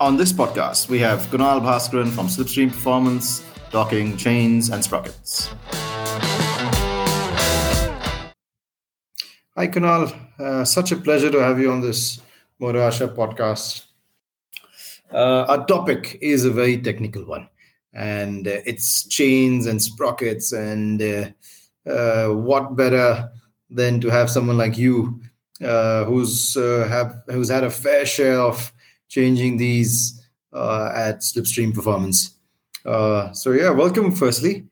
On this podcast, we have Kunal Bhaskaran from Slipstream Performance talking chains and sprockets. Hi, Kunal. Uh, such a pleasure to have you on this Motor Asha podcast. Uh, our topic is a very technical one, and uh, it's chains and sprockets. And uh, uh, what better than to have someone like you, uh, who's have who's had a fair share of changing these at Slipstream Performance. so yeah, welcome. Firstly,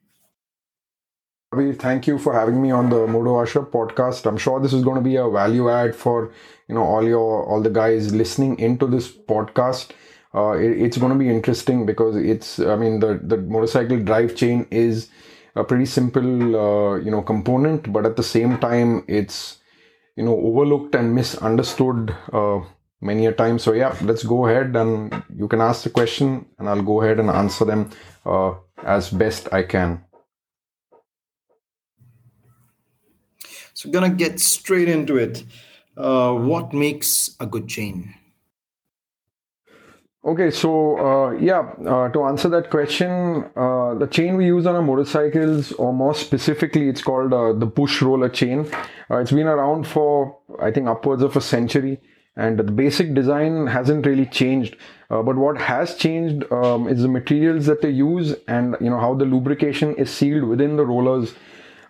Ravi, thank you for having me on the Moto Asha podcast. I'm sure this is going to be a value add for you know all your all the guys listening into this podcast. Uh, it, it's going to be interesting because it's I mean the the motorcycle drive chain is a pretty simple uh, you know component, but at the same time it's you know overlooked and misunderstood uh, many a time. So yeah, let's go ahead and you can ask the question and I'll go ahead and answer them uh, as best I can. So, gonna get straight into it. Uh, what makes a good chain? Okay, so uh, yeah, uh, to answer that question, uh, the chain we use on our motorcycles, or more specifically, it's called uh, the push roller chain. Uh, it's been around for I think upwards of a century, and the basic design hasn't really changed. Uh, but what has changed um, is the materials that they use, and you know how the lubrication is sealed within the rollers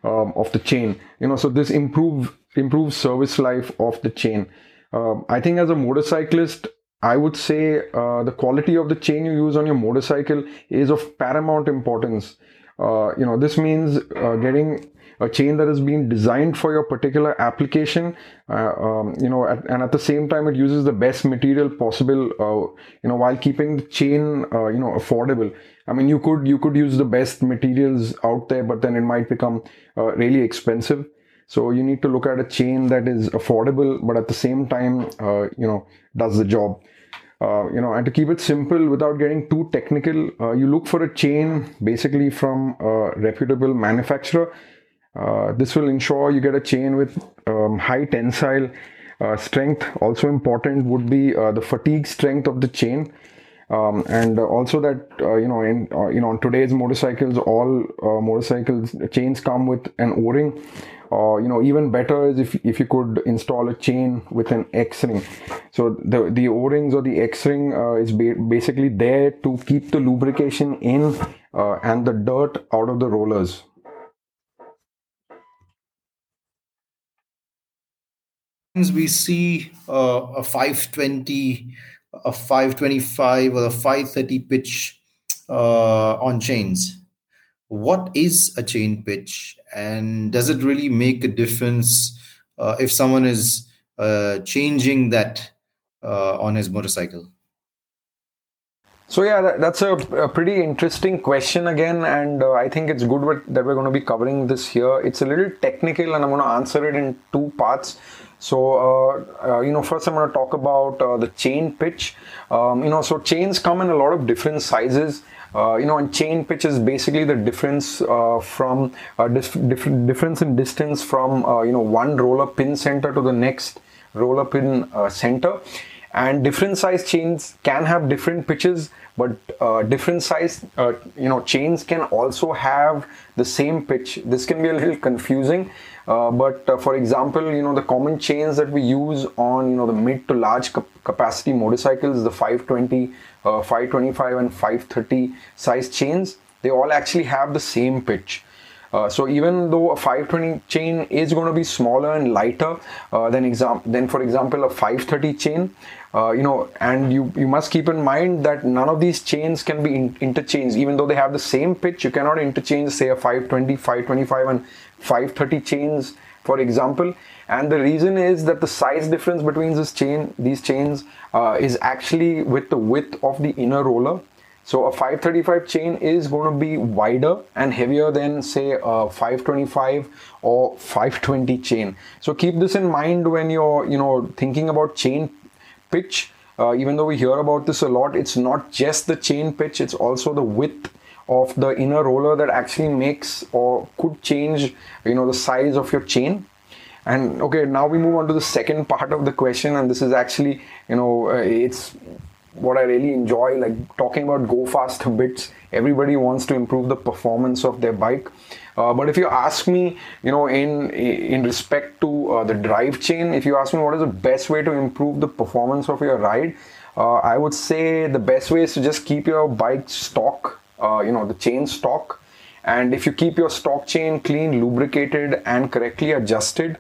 um, of the chain. You know so this improve improves service life of the chain. Um, i think as a motorcyclist i would say uh, the quality of the chain you use on your motorcycle is of paramount importance. Uh, you know this means uh, getting a chain that has been designed for your particular application uh, um, you know at, and at the same time it uses the best material possible uh, you know while keeping the chain uh, you know affordable. I mean you could you could use the best materials out there but then it might become uh, really expensive. So you need to look at a chain that is affordable but at the same time uh, you know does the job. Uh, you know, and to keep it simple without getting too technical, uh, you look for a chain basically from a reputable manufacturer uh, this will ensure you get a chain with um, high tensile uh, strength. Also important would be uh, the fatigue strength of the chain. Um, and also that uh, you know in uh, you know on today's motorcycles all motorcycles chains come with an o-ring or you know even better is if, if you could install a chain with an x-ring so the the o-rings or the x-ring is ba- basically there to keep the lubrication in and the dirt out of the rollers we see uh, a 520, a 525, or a 530 pitch uh, on chains. What is a chain pitch, and does it really make a difference uh, if someone is uh, changing that uh, on his motorcycle? So yeah, that, that's a, a, pretty interesting question again, and uh, I think it's good that we're going to be covering this here. It's a little technical, and I'm going to answer it in two parts. So, uh, uh, you know, first I'm going to talk about uh, the chain pitch. Um, you know, so chains come in a lot of different sizes. Uh, you know, and chain pitch is basically the difference uh, from uh, dif- dif- difference in distance from you know one roller pin center to the next roller pin center. And different size chains can have different pitches, but different size you know chains can also have the same pitch. This can be a little confusing. Uh, but uh, for example, you know the common chains that we use on you know the mid to large cap- capacity motorcycles, the 520, uh, 525, and 530 size chains, they all actually have the same pitch. Uh, so even though a 520 chain is going to be smaller and lighter uh, than exam- than for example a 530 chain, uh, you know, and you you must keep in mind that none of these chains can be in- interchanged. Even though they have the same pitch, you cannot interchange say a 520, 525, and 530 chains for example and the reason is that the size difference between this chain these chains uh, is actually with the width of the inner roller so a 535 chain is going to be wider and heavier than say a 525 or 520 chain. So keep this in mind when you're you know thinking about chain pitch. Uh, even though we hear about this a lot it's not just the chain pitch it's also the width of the inner roller that actually makes or could change you know the size of your chain. And okay now we move on to the second part of the question and this is actually you know uh, it's what I really enjoy, like talking about go fast bits. Everybody wants to improve the performance of their bike. Uh, but if you ask me, you know, in in respect to uh, the drive chain, if you ask me what is the best way to improve the performance of your ride, uh, I would say the best way is to just keep your bike stock, uh, you know, the chain stock. And if you keep your stock chain clean, lubricated, and correctly adjusted,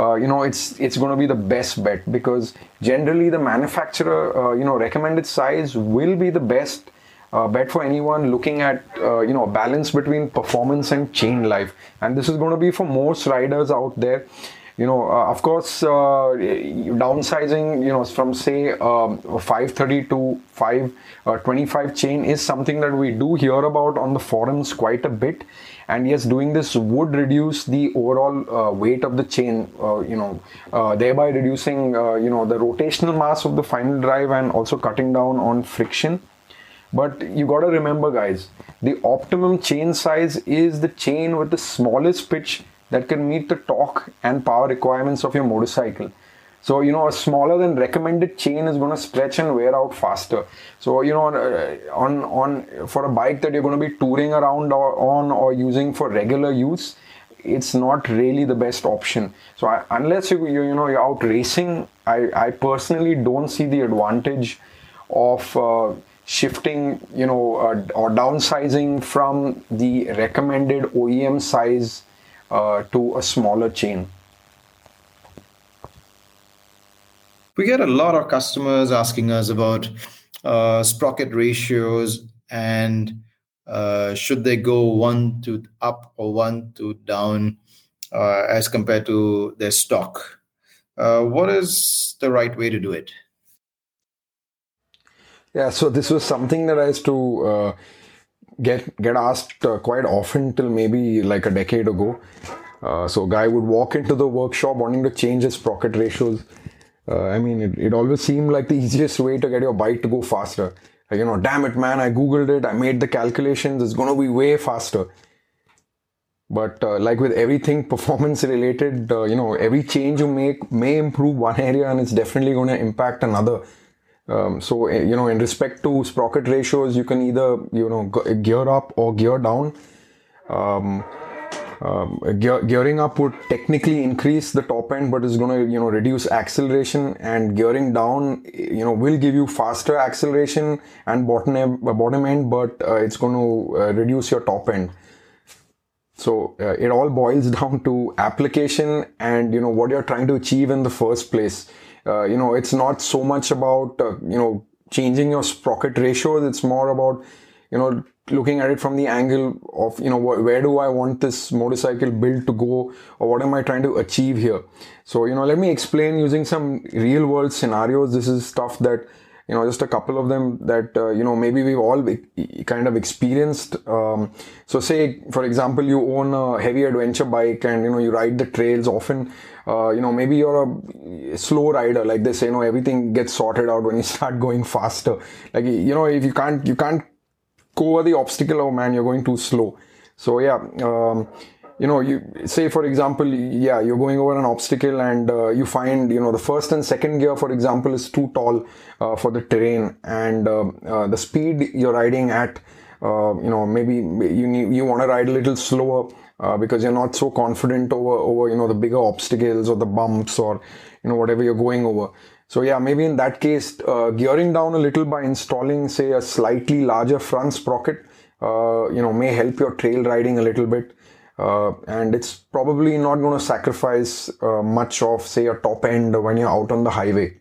uh, you know it's it's going to be the best bet because generally the manufacturer uh, you know recommended size will be the best uh, bet for anyone looking at uh, you know a balance between performance and chain life. And this is going to be for most riders out there. You know uh, of course downsizing you know from say um, 530 to 525 chain is something that we do hear about on the forums quite a bit and yes doing this would reduce the overall uh, weight of the chain uh, you know uh, thereby reducing you know the rotational mass of the final drive and also cutting down on friction. But you got to remember guys the optimum chain size is the chain with the smallest pitch that can meet the torque and power requirements of your motorcycle so, you know, a smaller than recommended chain is going to stretch and wear out faster. So, you know, uh, on, on, for a bike that you're going to be touring around or, on or using for regular use, it's not really the best option. So, I, unless you, you, you know, you're out racing, I, I personally don't see the advantage of, uh, shifting you know uh, or downsizing from the recommended OEM size uh, to a smaller chain we get a lot of customers asking us about uh, sprocket ratios and uh, should they go one to up or one to down uh, as compared to their stock. Uh, what is the right way to do it? Yeah, so this was something that I used to uh, get get asked uh, quite often till maybe like a decade ago. so, a guy would walk into the workshop wanting to change his sprocket ratios uh, I mean, it, it always seemed like the easiest way to get your bike to go faster. Like, you know, damn it, man, I googled it, I made the calculations, it's going to be way faster. But uh, like with everything performance related, uh, you know, every change you make may improve one area and it's definitely going to impact another. Um, so, eh, you know, in respect to sprocket ratios, you can either, you know, gear up or gear down. Um, um, gear, gearing up would technically increase the top end but it's going to you know reduce acceleration and gearing down you know will give you faster acceleration and bottom end, bottom end but uh, it's going to uh, reduce your top end. So uh, it all boils down to application and you know what you're trying to achieve in the first place. Uh, you know it's not so much about uh, you know changing your sprocket ratios. It's more about you know looking at it from the angle of you know where do i want this motorcycle build to go or what am i trying to achieve here? So you know let me explain using some real world scenarios. This is stuff that you know just a couple of them that uh, you know maybe we've all kind of experienced. Um, so say for example you own a heavy adventure bike and you know you ride the trails often. Uh, you know maybe you're a slow rider. Like they say you know everything gets sorted out when you start going faster. Like you know if you can't you can't go over the obstacle oh man you're going too slow. So yeah um, you know you say for example yeah you're going over an obstacle and uh, you find you know the first and second gear for example is too tall uh, for the terrain and uh, uh the speed you're riding at uh, you know maybe you need, you want to ride a little slower uh, because you're not so confident over over you know the bigger obstacles or the bumps or you know whatever you're going over so yeah, maybe in that case, uh, gearing down a little by installing, say, a slightly larger front sprocket, uh, you know, may help your trail riding a little bit. Uh, and it's probably not going to sacrifice uh, much of, say, a top end when you're out on the highway.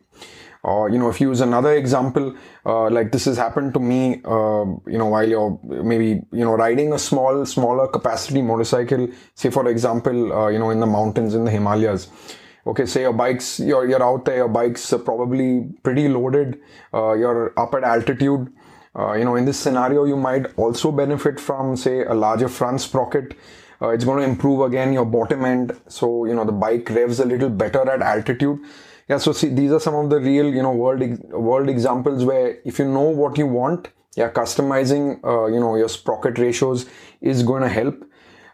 Or, you know, if you use another example, uh, like this has happened to me, uh, you know, while you're maybe, you know, riding a small, smaller capacity motorcycle, say, for example, you know, in the mountains, in the Himalayas okay say your bikes you're, you're out there your bike's probably pretty loaded uh, you're up at altitude. Uh, you know in this scenario you might also benefit from say a larger front sprocket. Uh, it's going to improve again your bottom end. So you know the bike revs a little better at altitude. Yeah so see these are some of the real you know world world examples where if you know what you want yeah customizing uh, you know your sprocket ratios is going to help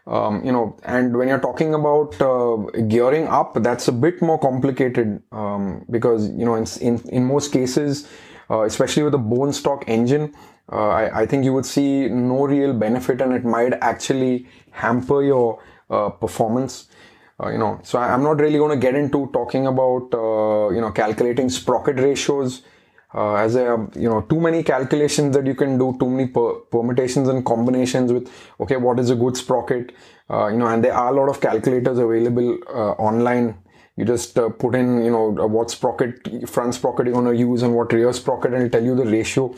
um, you know, and when you're talking about uh, gearing up, that's a bit more complicated um, because you know, in, in in most cases, uh, especially with a bone stock engine, uh, I, I, think you would see no real benefit and it might actually hamper your uh, performance. Uh, you know, so I, am not really going to get into talking about, uh, you know, calculating sprocket ratios. Uh, as a you know too many calculations that you can do too many per- permutations and combinations with okay what is a good sprocket? Uh, you know and there are a lot of calculators available uh, online. You just uh, put in you know what sprocket front sprocket you're going to use and what rear sprocket and it'll tell you the ratio.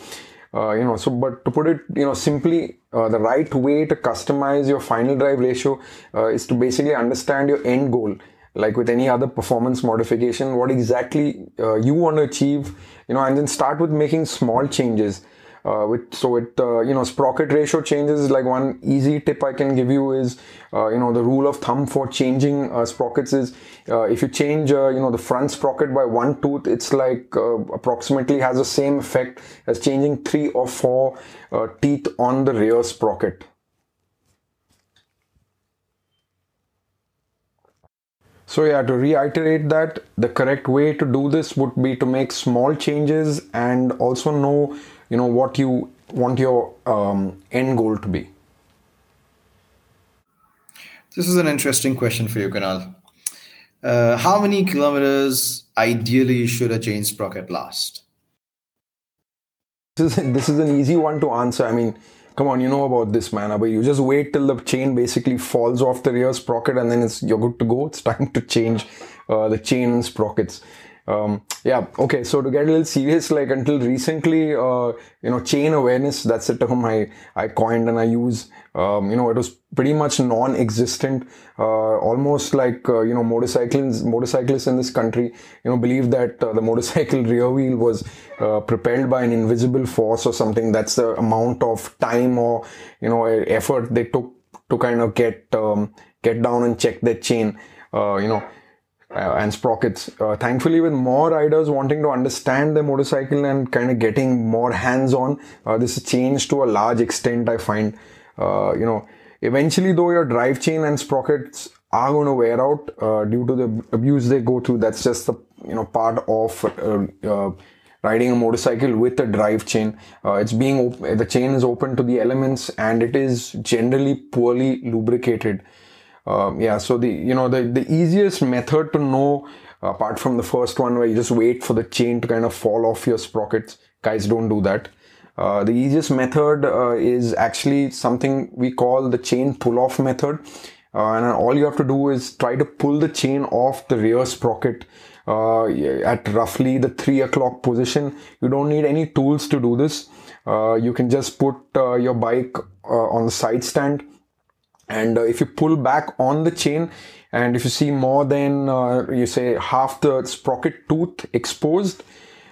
Uh, you know so but to put it you know simply uh, the right way to customize your final drive ratio uh, is to basically understand your end goal like with any other performance modification what exactly uh, you want to achieve you know and then start with making small changes uh, with so it uh, you know sprocket ratio changes like one easy tip i can give you is uh, you know the rule of thumb for changing uh, sprockets is uh, if you change uh, you know the front sprocket by one tooth it's like approximately has the same effect as changing three or four teeth on the rear sprocket So yeah, to reiterate that, the correct way to do this would be to make small changes and also know you know what you want your um, end goal to be. This is an interesting question for you Kunal uh, how many kilometers ideally should a chain sprocket last? This is, this is an easy one to answer. I mean come on you know about this man. But you just wait till the chain basically falls off the rear sprocket and then it's you're good to go. It's time to change uh, the chain and sprockets um, yeah okay so to get a little serious like until recently uh, you know chain awareness that's a term i i coined and i use. Um, you know it was pretty much non-existent. Uh, almost like uh, you know motorcyclists motorcyclists in this country you know believe that uh, the motorcycle rear wheel was uh, propelled by an invisible force or something. That's the amount of time or you know effort they took to kind of get um, get down and check their chain. Uh, you know and sprockets. Uh, thankfully, with more riders wanting to understand the motorcycle and kind of getting more hands-on, uh, this has changed to a large extent. I find, uh, you know, eventually though your drive chain and sprockets are going to wear out uh, due to the abuse they go through. That's just the you know part of uh, riding a motorcycle with a drive chain. it's being op- the chain is open to the elements and it is generally poorly lubricated. Um, yeah, so the you know the the easiest method to know apart from the first one where you just wait for the chain to kind of fall off your sprockets, guys don't do that. Uh, the easiest method uh, is actually something we call the chain pull off method. Uh, and all you have to do is try to pull the chain off the rear sprocket uh, at roughly the 3 o'clock position. You don't need any tools to do this. Uh, you can just put uh, your bike on the side stand and uh, if you pull back on the chain and if you see more than uh, you say half the sprocket tooth exposed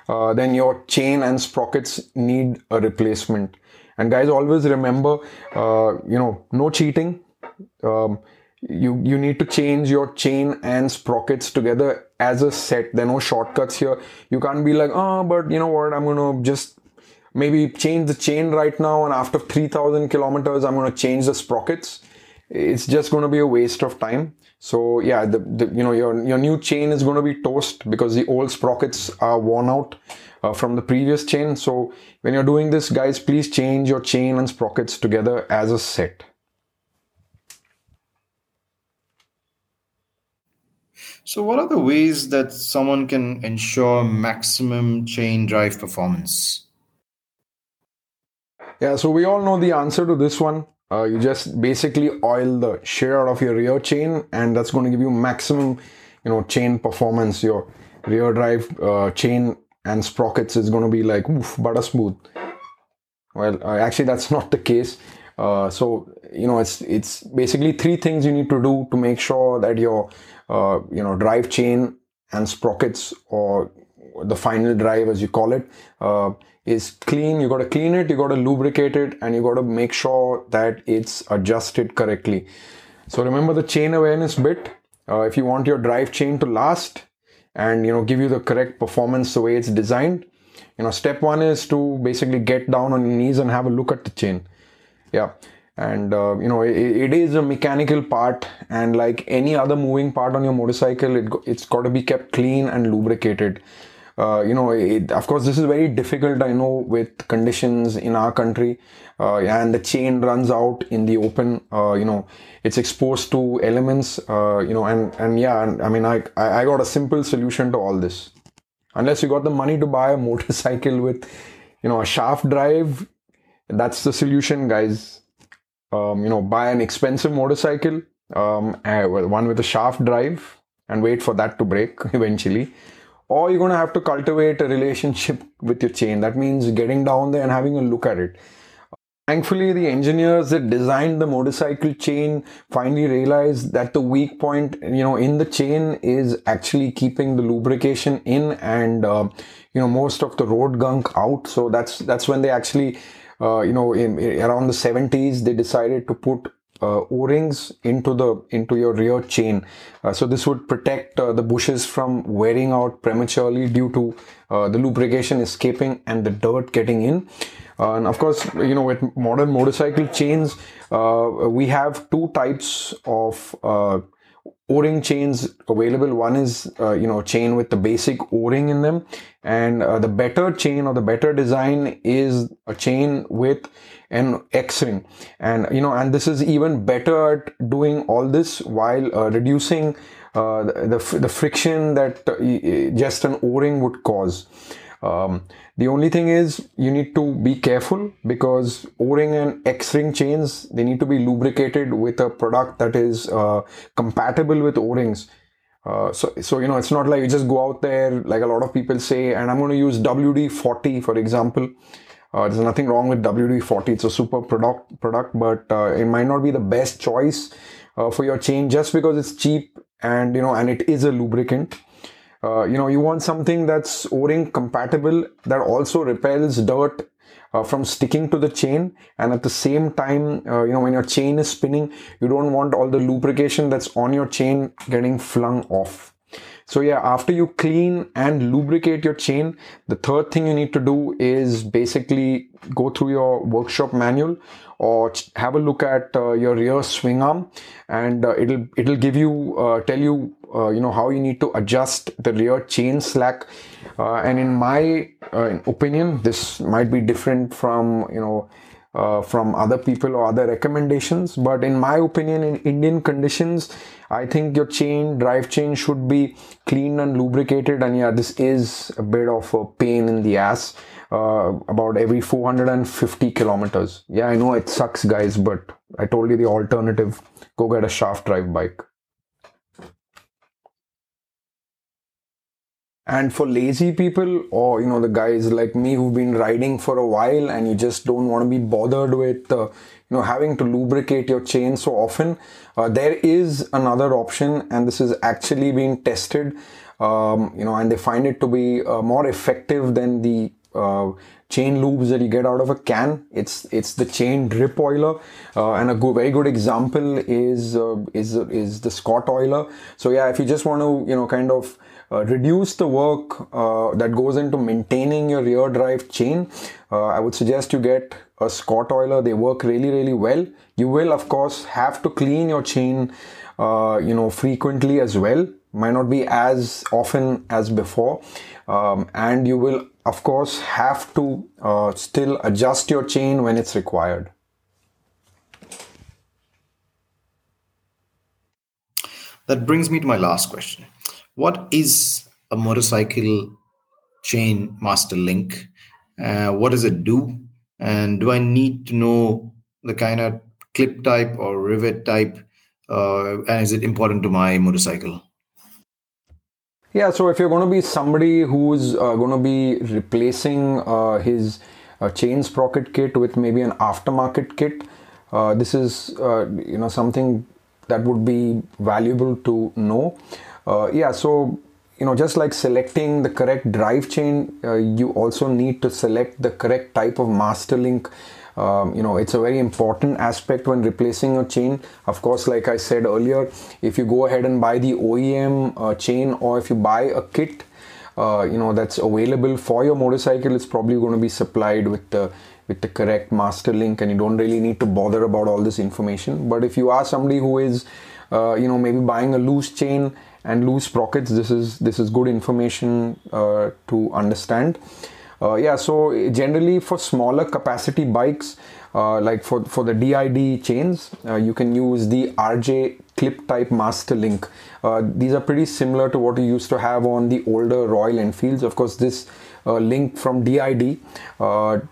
uh, then your chain and sprockets need a replacement. And guys always remember uh, you know no cheating. Um, you you need to change your chain and sprockets together as a set. There are no shortcuts here. You can't be like oh but you know what? I'm gonna just maybe change the chain right now and after 3000 kilometers i'm gonna change the sprockets it's just going to be a waste of time. So yeah the, the you know your your new chain is going to be toast because the old sprockets are worn out uh, from the previous chain. So when you're doing this guys please change your chain and sprockets together as a set. So what are the ways that someone can ensure maximum chain drive performance? Yeah so we all know the answer to this one uh, you just basically oil the shit out of your rear chain and that's going to give you maximum you know chain performance. Your rear drive uh, chain and sprockets is going to be like oof butter smooth well uh, actually that's not the case. Uh, so you know it's it's basically three things you need to do to make sure that your uh, you know drive chain and sprockets or the final drive as you call it uh, is clean. You got to clean it, you got to lubricate it, and you got to make sure that it's adjusted correctly. So remember the chain awareness bit. Uh, if you want your drive chain to last and you know give you the correct performance the way it's designed, you know step one is to basically get down on your knees and have a look at the chain. Yeah and uh, you know it, it is a mechanical part and like any other moving part on your motorcycle it, it's got to be kept clean and lubricated uh, you know, it, of course, this is very difficult. I know with conditions in our country, uh, and the chain runs out in the open. Uh, you know, it's exposed to elements. Uh, you know, and and yeah, and, I mean, I I got a simple solution to all this. Unless you got the money to buy a motorcycle with, you know, a shaft drive, that's the solution, guys. Um, you know, buy an expensive motorcycle, um, one with a shaft drive, and wait for that to break eventually or you're going to have to cultivate a relationship with your chain. That means getting down there and having a look at it. Thankfully, the engineers that designed the motorcycle chain finally realized that the weak point, you know, in the chain is actually keeping the lubrication in and, uh, you know, most of the road gunk out. So that's that's when they actually, uh, you know, in, in around the 70s, they decided to put uh, o-rings into the into your rear chain. Uh, so this would protect uh, the bushes from wearing out prematurely due to uh, the lubrication escaping and the dirt getting in. Uh, and of course you know with modern motorcycle chains uh, we have two types of o-ring chains available. One is you know chain with the basic o-ring in them. And the better chain or the better design is a chain with an X-ring. And you know and this is even better at doing all this while uh, reducing uh, the, the friction that uh, just an o-ring would cause. Um, the only thing is you need to be careful because o-ring and x-ring chains they need to be lubricated with a product that is uh, compatible with o-rings uh, so, so you know, it's not like you just go out there like a lot of people say, and I'm going to use WD-40 for example. Uh, there's nothing wrong with WD-40. It's a super product, product, but uh, it might not be the best choice uh, for your chain just because it's cheap and you know, and it is a lubricant. Uh, you know, you want something that's O-ring compatible that also repels dirt uh, from sticking to the chain. And at the same time uh, you know when your chain is spinning you don't want all the lubrication that's on your chain getting flung off. So yeah, after you clean and lubricate your chain, the third thing you need to do is basically go through your workshop manual or have a look at uh, your rear swing arm. And uh, it'll it'll give you uh, tell you uh, you know how you need to adjust the rear chain slack uh, and in my uh, opinion this might be different from you know uh, from other people or other recommendations. But in my opinion, in Indian conditions, I think your chain, drive chain should be clean and lubricated. And yeah, this is a bit of a pain in the ass. Uh, about every 450 kilometers. Yeah, I know it sucks, guys, but I told you the alternative. Go get a shaft drive bike. And for lazy people or you know the guys like me who've been riding for a while and you just don't want to be bothered with uh, you know having to lubricate your chain so often uh, there is another option and this is actually being tested um, you know and they find it to be uh, more effective than the uh, chain lubes that you get out of a can. It's it's the chain drip oiler, uh, and a very good example is uh, is is the Scottoiler. So yeah, if you just want to you know kind of uh, reduce the work uh, that goes into maintaining your rear drive chain, uh, I would suggest you get a Scottoiler. They work really, really well. You will, of course, have to clean your chain, uh, you know, frequently as well. Might not be as often as before. Um, and you will, of course, have to uh, still adjust your chain when it's required. That brings me to my last question what is a motorcycle chain master link? Uh, what does it do? And do I need to know the kind of clip type or rivet type? Uh, and is it important to my motorcycle? Yeah, so if you're going to be somebody who's uh, going to be replacing uh, his uh, chain sprocket kit with maybe an aftermarket kit, uh, this is uh, you know something that would be valuable to know. Uh, yeah, so you know just like selecting the correct drive chain uh, you also need to select the correct type of master link. Um, you know it's a very important aspect when replacing a chain. Of course like i said earlier if you go ahead and buy the oem uh, chain or if you buy a kit uh, you know that's available for your motorcycle it's probably going to be supplied with the with the correct master link and you don't really need to bother about all this information. But if you are somebody who is uh, you know maybe buying a loose chain and loose sprockets. This is this is good information uh, to understand. Uh, yeah, so generally for smaller capacity bikes, uh, like for for the DID chains, uh, you can use the RJ clip type master link. Uh, these are pretty similar to what you used to have on the older Royal Enfields. Of course, this uh, link from DID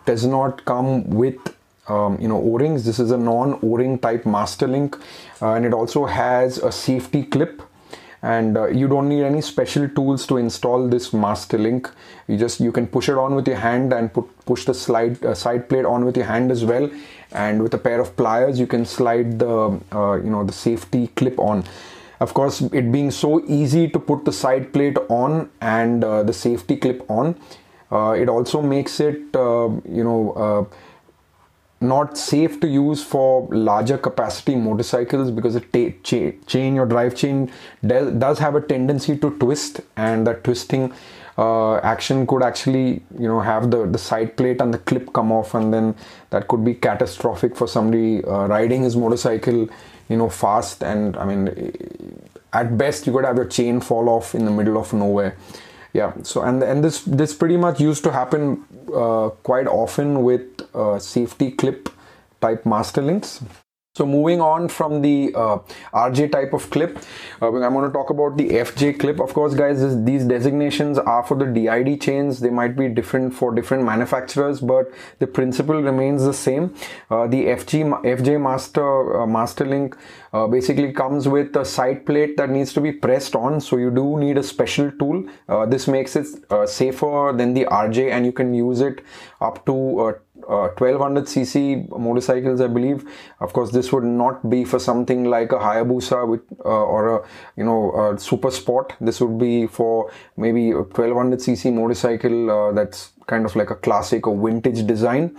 does not come with um, you know o-rings this is a non o-ring type master link uh, and it also has a safety clip and uh, you don't need any special tools to install this master link. You just you can push it on with your hand and put push the slide uh, side plate on with your hand as well. And with a pair of pliers you can slide the uh, you know the safety clip on. Of course it being so easy to put the side plate on and uh, the safety clip on uh, it also makes it uh, you know not safe to use for larger capacity motorcycles because the cha- chain your drive chain does have a tendency to twist and that twisting uh, action could actually you know have the the side plate and the clip come off and then that could be catastrophic for somebody uh, riding his motorcycle you know fast and i mean at best you could have your chain fall off in the middle of nowhere yeah. So and and this this pretty much used to happen uh, quite often with uh, safety clip type master links so moving on from the uh, RJ type of clip, uh, I'm going to talk about the FJ clip. Of course, guys, this, these designations are for the DID chains. They might be different for different manufacturers, but the principle remains the same. Uh, the FG FJ master uh, master link uh, basically comes with a side plate that needs to be pressed on. So you do need a special tool. Uh, this makes it safer than the RJ, and you can use it up to uh, 1200cc motorcycles i believe. Of course this would not be for something like a hayabusa with, uh, or a you know a super sport. This would be for maybe a 1200cc motorcycle uh, that's kind of like a classic or vintage design.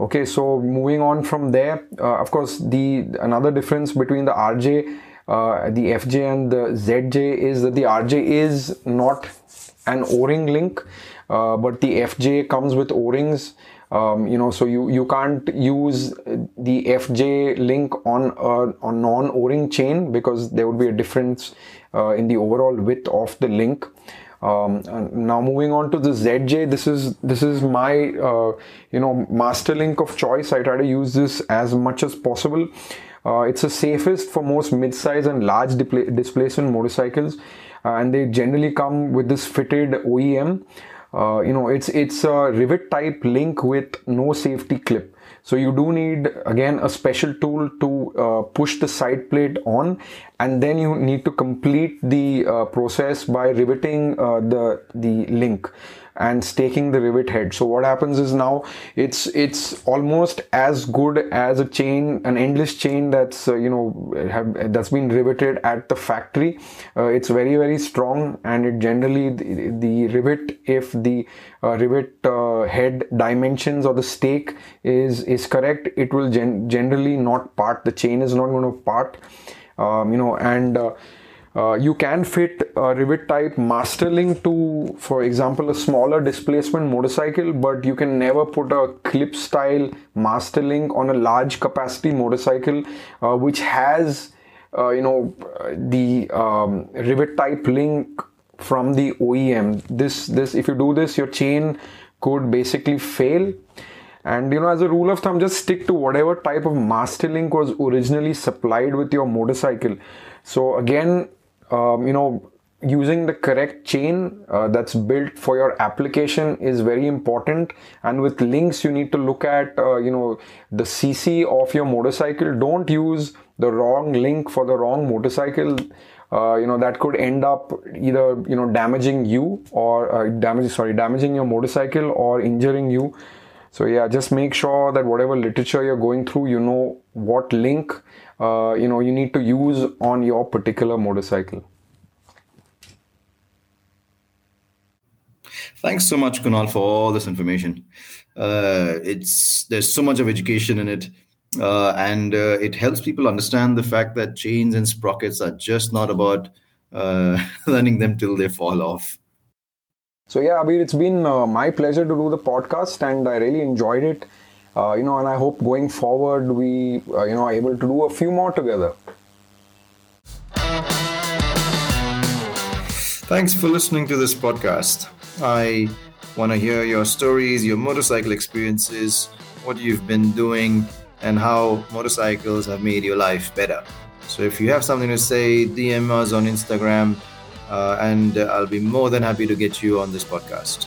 Okay so moving on from there uh, of course the another difference between the rj uh, the fj and the zj is that the rj is not an o-ring link uh, but the fj comes with o-rings um, you know so you you can't use the fj link on a on non o-ring chain because there would be a difference uh, in the overall width of the link um, now moving on to the ZJ, this is this is my uh, you know master link of choice. I try to use this as much as possible. Uh, it's the safest for most mid-size and large displacement motorcycles, uh, and they generally come with this fitted OEM. Uh, you know it's it's a rivet type link with no safety clip. So you do need again a special tool to uh, push the side plate on and then you need to complete the uh, process by riveting uh, the the link and staking the rivet head. So what happens is now it's it's almost as good as a chain an endless chain that's uh, you know have, that's been riveted at the factory. Uh, it's very very strong and it generally the, the rivet if the uh, rivet uh, head dimensions or the stake is is correct it will gen- generally not part the chain is not going to part um, you know and uh, uh, you can fit a rivet type master link to, for example, a smaller displacement motorcycle, but you can never put a clip style master link on a large capacity motorcycle, uh, which has, uh, you know, the um, rivet type link from the OEM. This, this, if you do this, your chain could basically fail and you know as a rule of thumb just stick to whatever type of master link was originally supplied with your motorcycle. So again um, you know using the correct chain uh, that's built for your application is very important. And with links you need to look at uh, you know the cc of your motorcycle. Don't use the wrong link for the wrong motorcycle. Uh, you know that could end up either you know damaging you or uh, damaging sorry damaging your motorcycle or injuring you so yeah just make sure that whatever literature you're going through you know what link uh, you know you need to use on your particular motorcycle. Thanks so much kunal for all this information. Uh, it's there's so much of education in it uh, and uh, it helps people understand the fact that chains and sprockets are just not about uh, learning them till they fall off so yeah abir it's been uh, my pleasure to do the podcast and i really enjoyed it uh, you know, and I hope going forward we, uh, you know, are able to do a few more together. Thanks for listening to this podcast. I want to hear your stories, your motorcycle experiences, what you've been doing, and how motorcycles have made your life better. So if you have something to say, DM us on Instagram, Uh, and uh, I'll be more than happy to get you on this podcast.